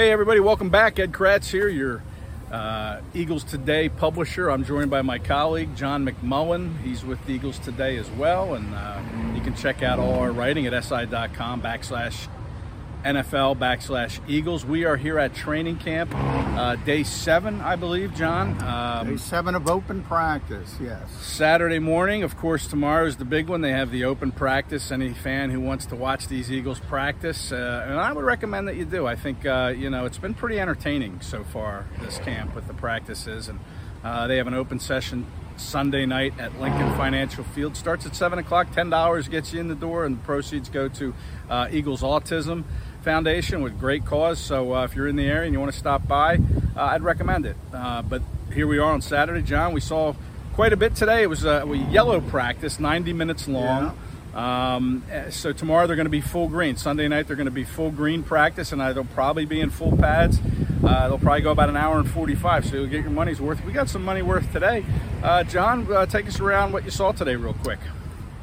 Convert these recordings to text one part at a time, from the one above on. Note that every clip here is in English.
Hey, everybody, welcome back. Ed Kratz here, your uh, Eagles Today publisher. I'm joined by my colleague, John McMullen. He's with Eagles Today as well, and uh, you can check out all our writing at si.com backslash NFL backslash Eagles. We are here at training camp, uh, day seven, I believe, John. Um, Day seven of open practice, yes. Saturday morning, of course, tomorrow is the big one. They have the open practice. Any fan who wants to watch these Eagles practice, uh, and I would recommend that you do. I think uh, you know it's been pretty entertaining so far this camp with the practices, and uh, they have an open session Sunday night at Lincoln Financial Field. Starts at seven o'clock. Ten dollars gets you in the door, and the proceeds go to uh, Eagles Autism. Foundation with great cause. So uh, if you're in the area and you want to stop by, uh, I'd recommend it. Uh, but here we are on Saturday, John. We saw quite a bit today. It was a yellow practice, 90 minutes long. Um, eh, so tomorrow they're going to be full green. Sunday night they're going to be full green practice, and uh, they'll probably be in full pads. Uh, they'll probably go about an hour and 45, so you'll get your money's worth. We got some money worth today. Uh, John, uh, take us around what you saw today, real quick.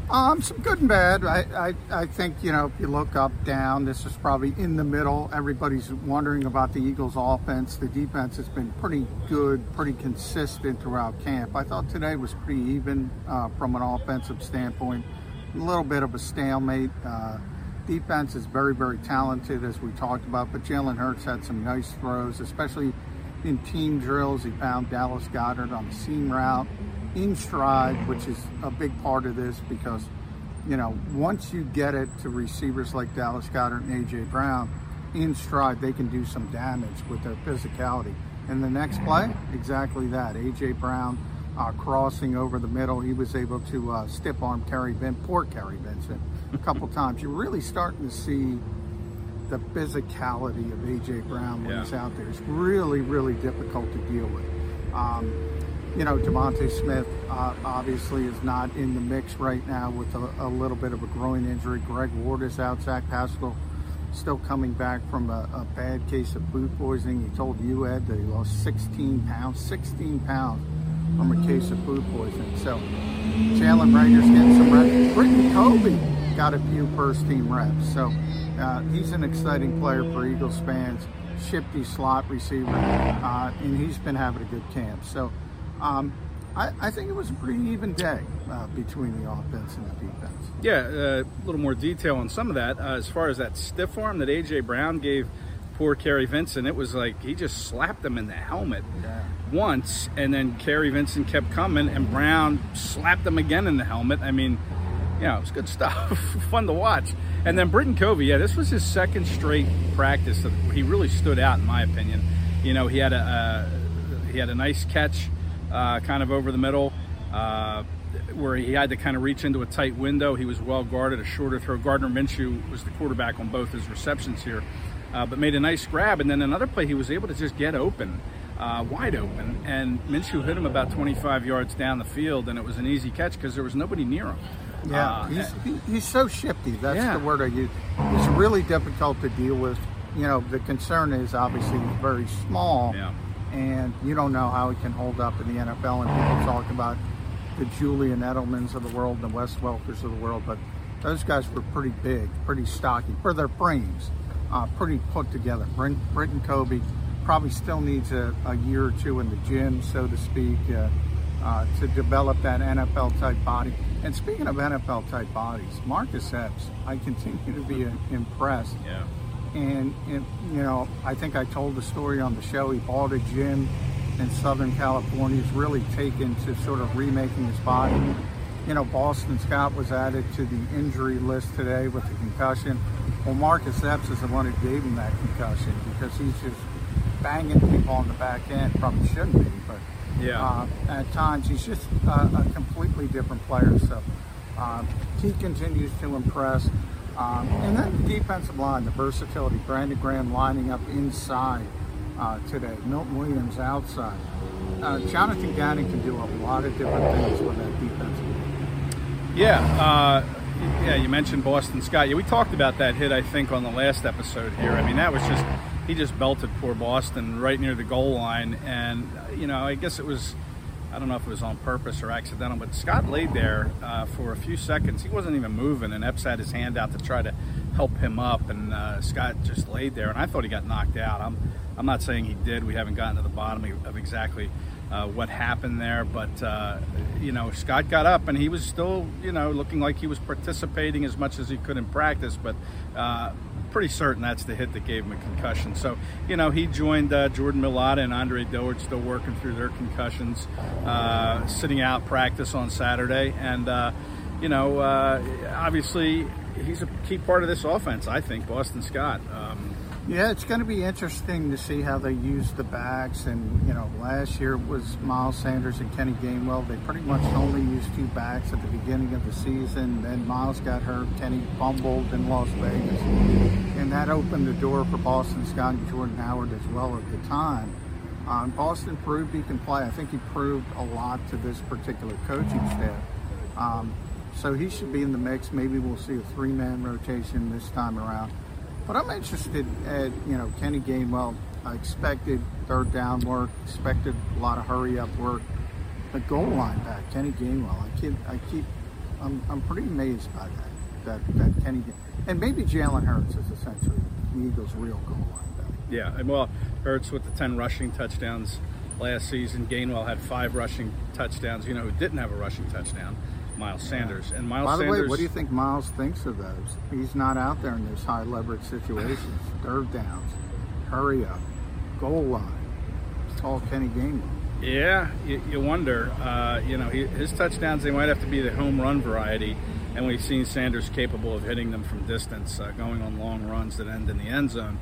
Um, some good and bad. I, I, I think, you know, if you look up, down, this is probably in the middle. Everybody's wondering about the Eagles offense. The defense has been pretty good, pretty consistent throughout camp. I thought today was pretty even uh, from an offensive standpoint. A little bit of a stalemate. Uh, defense is very, very talented, as we talked about, but Jalen Hurts had some nice throws, especially in team drills. He found Dallas Goedert on the seam route in stride, which is a big part of this because, you know, once you get it to receivers like Dallas Goedert and A.J. Brown in stride, they can do some damage with their physicality. And the next play, exactly that. A.J. Brown uh, crossing over the middle, he was able to uh, stiff arm Kerry Vin, poor Kary Vincent, a couple times. You're really starting to see the physicality of A.J. Brown when Yeah. he's out there. It's really, really difficult to deal with. Um, you know, DeVonta Smith uh, obviously is not in the mix right now with a, a little bit of a groin injury. Greg Ward is out. Zach Pascal still coming back from a, a bad case of food poisoning. He told you, Ed, that he lost 16 pounds, 16 pounds from a case of food poisoning. So Jalen Reagor's getting some reps. Britton Covey got a few first team reps. So uh, he's an exciting player for Eagles fans. Shifty slot receiver, uh, and he's been having a good camp. So um, I, I think it was a pretty even day uh, between the offense and the defense. Yeah, uh, a little more detail on some of that. Uh, as far as that stiff arm that AJ Brown gave poor Kary Vincent, it was like he just slapped him in the helmet once, and then Kary Vincent kept coming, and Brown slapped him again in the helmet. I mean, yeah, it was good stuff, fun to watch. And then Britton Covey, yeah, this was his second straight practice. That he really stood out, in my opinion. You know, he had a uh, he had a nice catch, uh, kind of over the middle. Uh, where he had to kind of reach into a tight window. He was well guarded, a shorter throw. Gardner Minshew was the quarterback on both his receptions here, uh, but made a nice grab. And then another play, he was able to just get open, uh, wide open. And Minshew hit him about 25 yards down the field, and it was an easy catch because there was nobody near him. Yeah, Uh, he's, he, he's so shifty. That's Yeah. the word I use. He's really difficult to deal with. You know, the concern is obviously he's very small, Yeah. And you don't know how he can hold up in the NFL. And people talk about the Julian Edelmans of the world, and the Wes Welkers of the world, but those guys were pretty big, pretty stocky for their frames, uh, pretty put together. Brent, and Covey probably still needs a, a year or two in the gym, so to speak, uh, uh, to develop that NFL type body. And speaking of NFL type bodies, Marcus Epps, I continue to be impressed. Yeah. And, and, you know, I think I told the story on the show. He bought a gym in Southern California. He's really taken to sort of remaking his body. You know, Boston Scott was added to the injury list today with the concussion. Well, Marcus Epps is the one who gave him that concussion because he's just banging people on the back end. Probably shouldn't be, but Yeah. uh, at times he's just uh, a completely different player. So uh, he continues to impress. Um, and then the defensive line, the versatility. Brandon Graham lining up inside uh, today. Milton Williams outside. Uh, Jonathan Gannon can do a lot of different things with that defensive line. Yeah, uh, yeah. You mentioned Boston Scott. Yeah, we talked about that hit. I think on the last episode here. I mean, that was just he just belted poor Boston right near the goal line, and you know, I guess it was. I don't know if it was on purpose or accidental, but Scott laid there uh, for a few seconds. He wasn't even moving, and Epps had his hand out to try to help him up, and uh, Scott just laid there. And I thought he got knocked out. I'm, I'm not saying he did. We haven't gotten to the bottom of exactly uh, what happened there, but uh, you know, Scott got up, and he was still, you know, looking like he was participating as much as he could in practice, but uh, pretty certain that's the hit that gave him a concussion. So, you know, he joined uh, Jordan Mailata and Andre Dillard, still working through their concussions, uh, sitting out practice on Saturday. And, uh, you know, obviously he's a key part of this offense, I think, Boston Scott. Yeah, it's going to be interesting to see how they use the backs. And, you know, last year was Miles Sanders and Kenny Gainwell. They pretty much only used two backs at the beginning of the season. Then Miles got hurt. Kenny fumbled in Las Vegas. And that opened the door for Boston Scott and Jordan Howard as well at the time. Um, Boston proved he can play. I think he proved a lot to this particular coaching staff. Um, so he should be in the mix. Maybe we'll see a three-man rotation this time around. But I'm interested at, you know, Kenny Gainwell. I expected third down work, expected a lot of hurry up work. The goal line back, Kenny Gainwell. I keep, I keep, I'm, I'm pretty amazed by that. That, that Kenny, and maybe Jalen Hurts is essentially the Eagles' real goal line back. Yeah, and well, Hurts with the 10 rushing touchdowns last season. Gainwell had five rushing touchdowns. You know who didn't have a rushing touchdown? Miles Sanders. And Miles By the Sanders. way, what do you think Miles thinks of those? He's not out there in those high leverage situations. Third downs, hurry up, goal line. It's all Kenny Gainwell. Yeah, you, you wonder. Uh, you know, he, his touchdowns they might have to be the home run variety, and we've seen Sanders capable of hitting them from distance, uh, going on long runs that end in the end zone.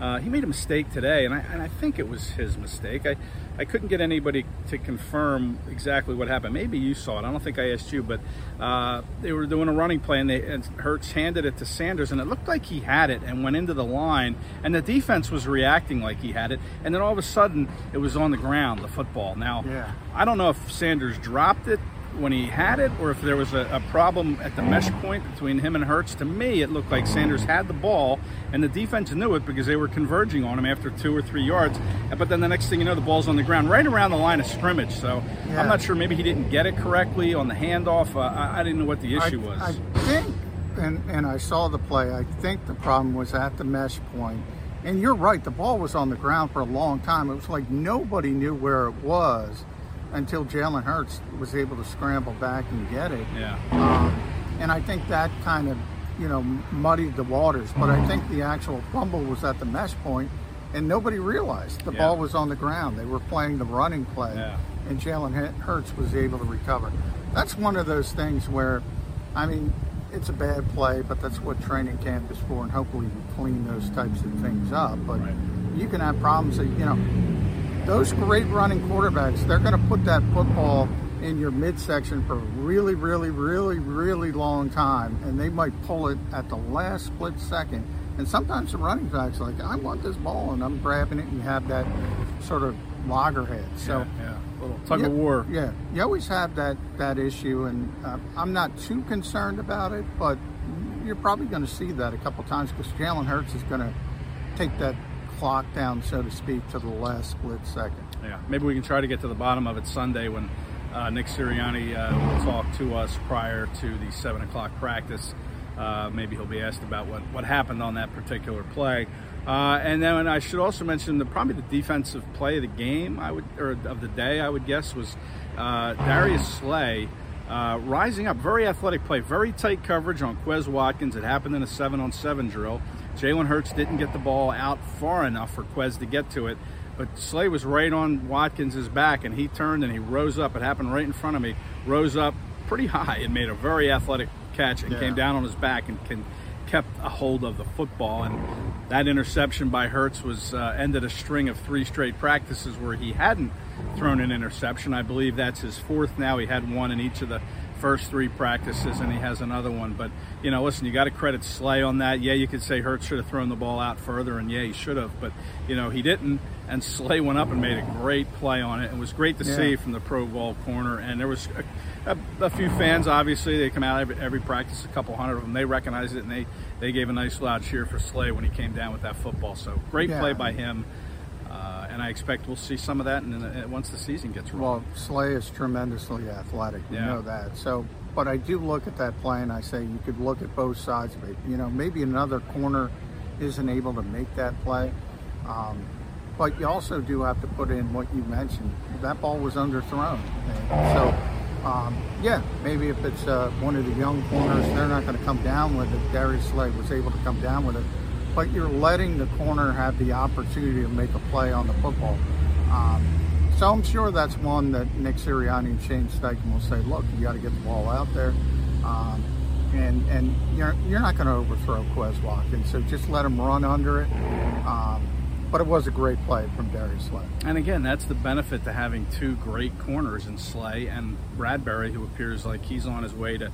Uh, he made a mistake today, and I, and I think it was his mistake. I, I couldn't get anybody to confirm exactly what happened. Maybe you saw it. I don't think I asked you, but uh, they were doing a running play, and, they, and Hurts handed it to Sanders, and it looked like he had it and went into the line, and the defense was reacting like he had it, and then all of a sudden it was on the ground, the football. Now, Yeah. I don't know if Sanders dropped it when he had it or if there was a, a problem at the mesh point between him and Hurts. To me, it looked like Sanders had the ball and the defense knew it because they were converging on him after two or three yards. But then the next thing you know, the ball's on the ground right around the line of scrimmage. So Yeah. I'm not sure. Maybe he didn't get it correctly on the handoff. Uh, I, I didn't know what the issue I, was. I think, and, and I saw the play, I think the problem was at the mesh point. And you're right, the ball was on the ground for a long time. It was like nobody knew where it was until Jalen Hurts was able to scramble back and get it. yeah. Um, and I think that kind of, you know, muddied the waters. But I think the actual fumble was at the mesh point, and nobody realized the Yeah. ball was on the ground. They were playing the running play, Yeah. and Jalen Hu- Hurts was able to recover. That's one of those things where, I mean, it's a bad play, but that's what training camp is for, and hopefully we clean those types of things up. But Right. you can have problems that, you know, those great running quarterbacks, they're going to put that football in your midsection for a really, really, really, really long time, and they might pull it at the last split second. And sometimes the running back's like, I want this ball, and I'm grabbing it, and you have that sort of loggerhead. So, yeah, yeah. little tug yeah, of war. Yeah, you always have that that issue, and uh, I'm not too concerned about it, but you're probably going to see that a couple times because Jalen Hurts is going to take that clock down, so to speak, to the last split second. Yeah, maybe we can try to get to the bottom of it Sunday when uh, Nick Sirianni uh, will talk to us prior to the seven o'clock practice. Uh, maybe he'll be asked about what, what happened on that particular play. Uh, and then I should also mention the probably the defensive play of the game I would or of the day I would guess was uh, Darius Slay Uh, rising up, very athletic play, very tight coverage on Quez Watkins. It happened in a seven on seven drill. Jalen Hurts didn't get the ball out far enough for Quez to get to it, but Slay was right on Watkins's back and he turned and he rose up. It happened right in front of me, rose up pretty high and made a very athletic catch and Yeah. came down on his back and can, kept a hold of the football. And that interception by Hurts was uh, ended a string of three straight practices where he hadn't thrown an interception. I believe that's his fourth now. He had one in each of the first three practices, and he has another one. But you know, listen, you got to credit Slay on that. Yeah, you could say Hurts should have thrown the ball out further, and yeah, he should have. But you know, he didn't. And Slay went up and made a great play on it. It was great to Yeah. see from the pro ball corner. And there was a, a, a few fans. Obviously, they come out every, every practice. A couple hundred of them. They recognized it, and they they gave a nice loud cheer for Slay when he came down with that football. So great Yeah. play by him. Uh, and I expect we'll see some of that in, in, once the season gets rolling. Well, Slay is tremendously athletic. You Yeah. know that. So, but I do look at that play and I say you could look at both sides of it. You know, maybe another corner isn't able to make that play. Um, but you also do have to put in what you mentioned. That ball was underthrown. So, um, yeah, maybe if it's uh, one of the young corners, they're not going to come down with it. Darius Slay was able to come down with it. But you're letting the corner have the opportunity to make a play on the football. Um, so I'm sure that's one that Nick Sirianni and Shane Steichen will say, look, you got to get the ball out there. Um, and and you're, you're not going to overthrow Quez Watkins, so just let him run under it. Um, but it was a great play from Darius Slay. And again, that's the benefit to having two great corners in Slay and Bradberry, who appears like he's on his way to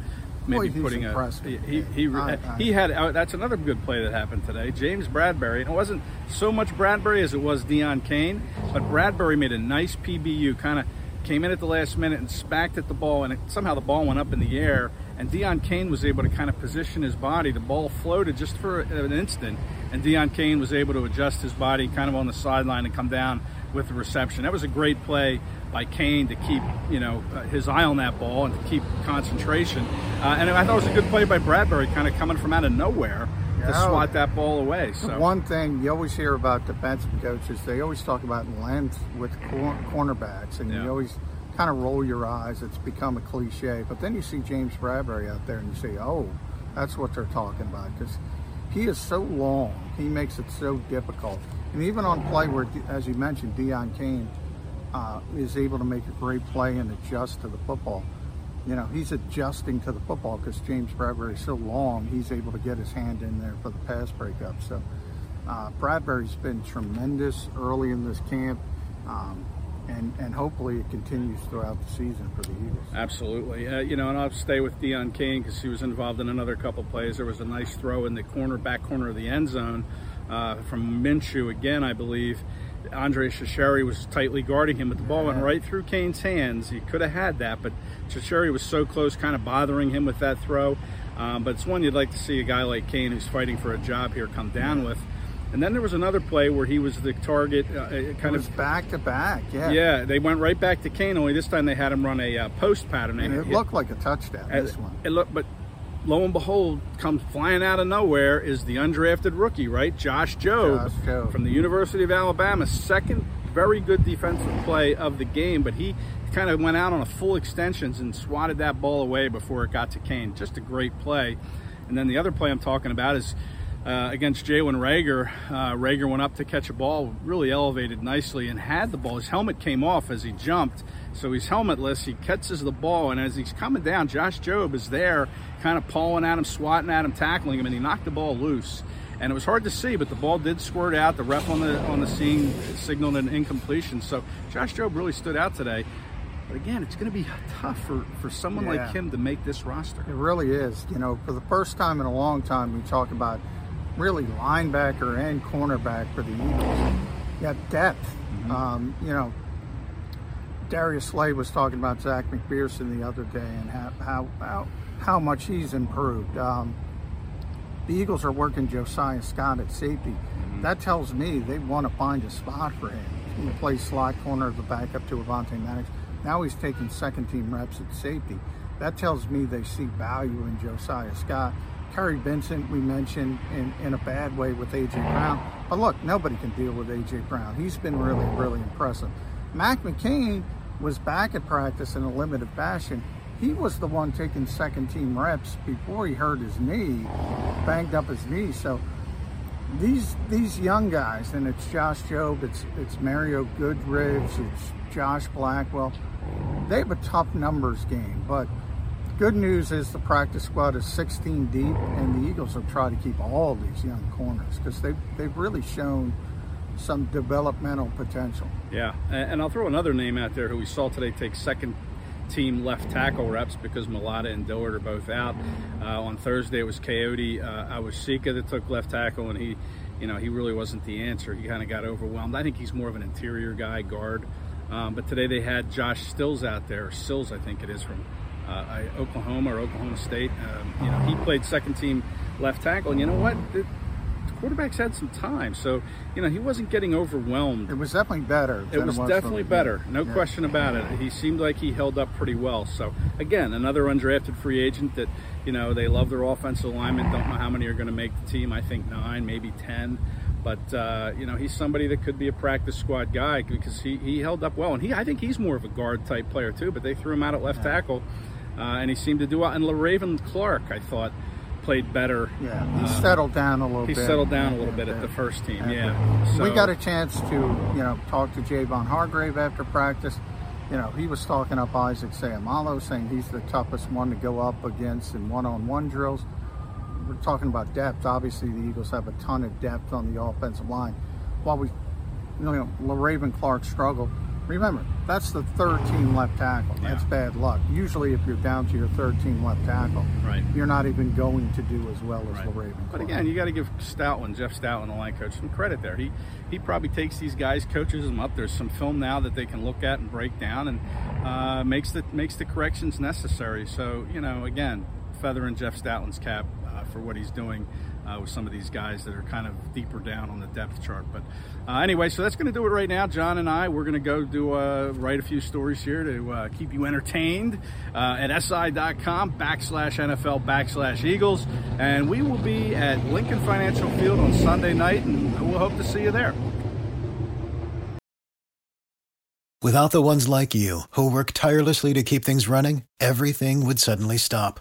maybe Boy, putting a. He he he, I- I- he had uh, that's another good play that happened today. James Bradberry. And it wasn't so much Bradberry as it was Deon Cain, but Bradberry made a nice PBU, kind of came in at the last minute and smacked at the ball, and it, somehow the ball went up in the air. And Deon Cain was able to kind of position his body. The ball floated just for an instant, and Deon Cain was able to adjust his body kind of on the sideline and come down with the reception. That was a great play by Cain to keep, you know, uh, his eye on that ball and to keep concentration. Uh, and I thought it was a good play by Bradberry, kind of coming from out of nowhere to Yeah. swat that ball away. So One thing you always hear about defensive coaches, they always talk about length with cor- cornerbacks, and Yeah. you always kind of roll your eyes. It's become a cliche. But then you see James Bradberry out there, and you say, "Oh, that's what they're talking about," because he is so long. He makes it so difficult. And even on play where, as you mentioned, Deon Cain uh, is able to make a great play and adjust to the football. You know, he's adjusting to the football because James Bradberry is so long. He's able to get his hand in there for the pass breakup. So uh, Bradberry's been tremendous early in this camp, um, and and hopefully it continues throughout the season for the Eagles. Absolutely. Uh, you know, and I'll stay with Deon Cain because he was involved in another couple plays. There was a nice throw in the corner, back corner of the end zone uh, from Minshew again, I believe. Andre Chachere was tightly guarding him, but the ball went right through Cain's hands. He could have had that, but Chachere was so close, kind of bothering him with that throw. Um, but it's one you'd like to see a guy like Cain, who's fighting for a job here, come down with. And then there was another play where he was the target, uh, uh, It kind was of back to back, yeah. yeah, they went right back to Cain. Only this time they had him run a uh, post pattern. And it He- looked like a touchdown. it, This one. it looked, but lo and behold, comes flying out of nowhere is the undrafted rookie, right? Josh Jobe. from the University of Alabama. Second very good defensive play of the game, but he kind of went out on a full extensions and swatted that ball away before it got to Cain. Just a great play. And then the other play I'm talking about is uh, against Jalen Reagor. Uh, Reagor went up to catch a ball, really elevated nicely, and had the ball. His helmet came off as he jumped, so he's helmetless. He catches the ball, and as he's coming down, Josh Jobe is there, kind of pawing at him, swatting at him, tackling him, and he knocked the ball loose. And it was hard to see, but the ball did squirt out. The ref on the on the scene signaled an incompletion. So Josh Jobe really stood out today. But again, it's going to be tough for, for someone Yeah. like him to make this roster. It really is. You know, for the first time in a long time, we talk about really linebacker and cornerback for the Eagles. You got depth. Um, you know, Darius Slay was talking about Zech McPhearson the other day and how how how, how much he's improved. Um, the Eagles are working Josiah Scott at safety. That tells me they want to find a spot for him. He plays slot corner as a backup to Avonte Maddox. Now he's taking second team reps at safety. That tells me they see value in Josiah Scott. Kary Vincent, we mentioned in, in a bad way with A.J. Brown. But look, nobody can deal with A.J. Brown. He's been really, really impressive. Mac McCain was back at practice in a limited fashion. he was the one taking second team reps before he hurt his knee, banged up his knee. So these these young guys, and it's Josh Jobe, it's it's Mario Goodrich, it's Josh Blackwell. They have a tough numbers game, but good news is the practice squad is 16 deep, and the Eagles will try to keep all these young corners because they've they've really shown some developmental potential. Yeah, and I'll throw another name out there who we saw today take second team left tackle reps because Mailata and Dillard are both out. Uh, on Thursday, it was Kayode uh, Awosika that took left tackle, and he, you know, he really wasn't the answer. He kind of got overwhelmed. I think he's more of an interior guy, guard. Um, but today they had Josh Stills out there, Sills, I think it is from uh, Oklahoma or Oklahoma State. Um, you know, he played second team left tackle, and you know what? The, quarterbacks had some time, so you know he wasn't getting overwhelmed. It was definitely better. It was, it was definitely better, no yeah. question about it. He seemed like he held up pretty well. So again, another undrafted free agent that you know they love their offensive alignment. Don't know how many are going to make the team. I think nine, maybe ten. But uh, you know he's somebody that could be a practice squad guy because he, he held up well, and he I think he's more of a guard type player too. But they threw him out at left yeah. tackle, uh, and he seemed to do well. And Le'Raven Clark, I thought played better. Yeah, he uh, settled down a little he bit. He settled down a little bit at the first team, yeah. So. We got a chance to, you know, talk to Javon Hargrave after practice. You know, he was talking up Isaac Seumalo, saying he's the toughest one to go up against in one-on-one drills. We're talking about depth. Obviously, the Eagles have a ton of depth on the offensive line. While we, you know, Le'Raven Clark struggled, Remember, that's the third team left tackle. That's yeah. bad luck. Usually, if you're down to your third team left tackle, right. you're not even going to do as well as right. Le'Raven. But again, you got to give Stoutland, Jeff Stoutland, the line coach, some credit there. He he probably takes these guys, coaches them up. There's some film now that they can look at and break down, and uh, makes the makes the corrections necessary. So you know, again, feather in Jeff Stoutland's cap uh, for what he's doing uh, with some of these guys that are kind of deeper down on the depth chart. But uh, anyway, so that's going to do it right now. John and I, we're going to go do uh, write a few stories here to uh, keep you entertained uh, at si.com backslash NFL backslash Eagles. And we will be at Lincoln Financial Field on Sunday night, and we'll hope to see you there. Without the ones like you, who work tirelessly to keep things running, everything would suddenly stop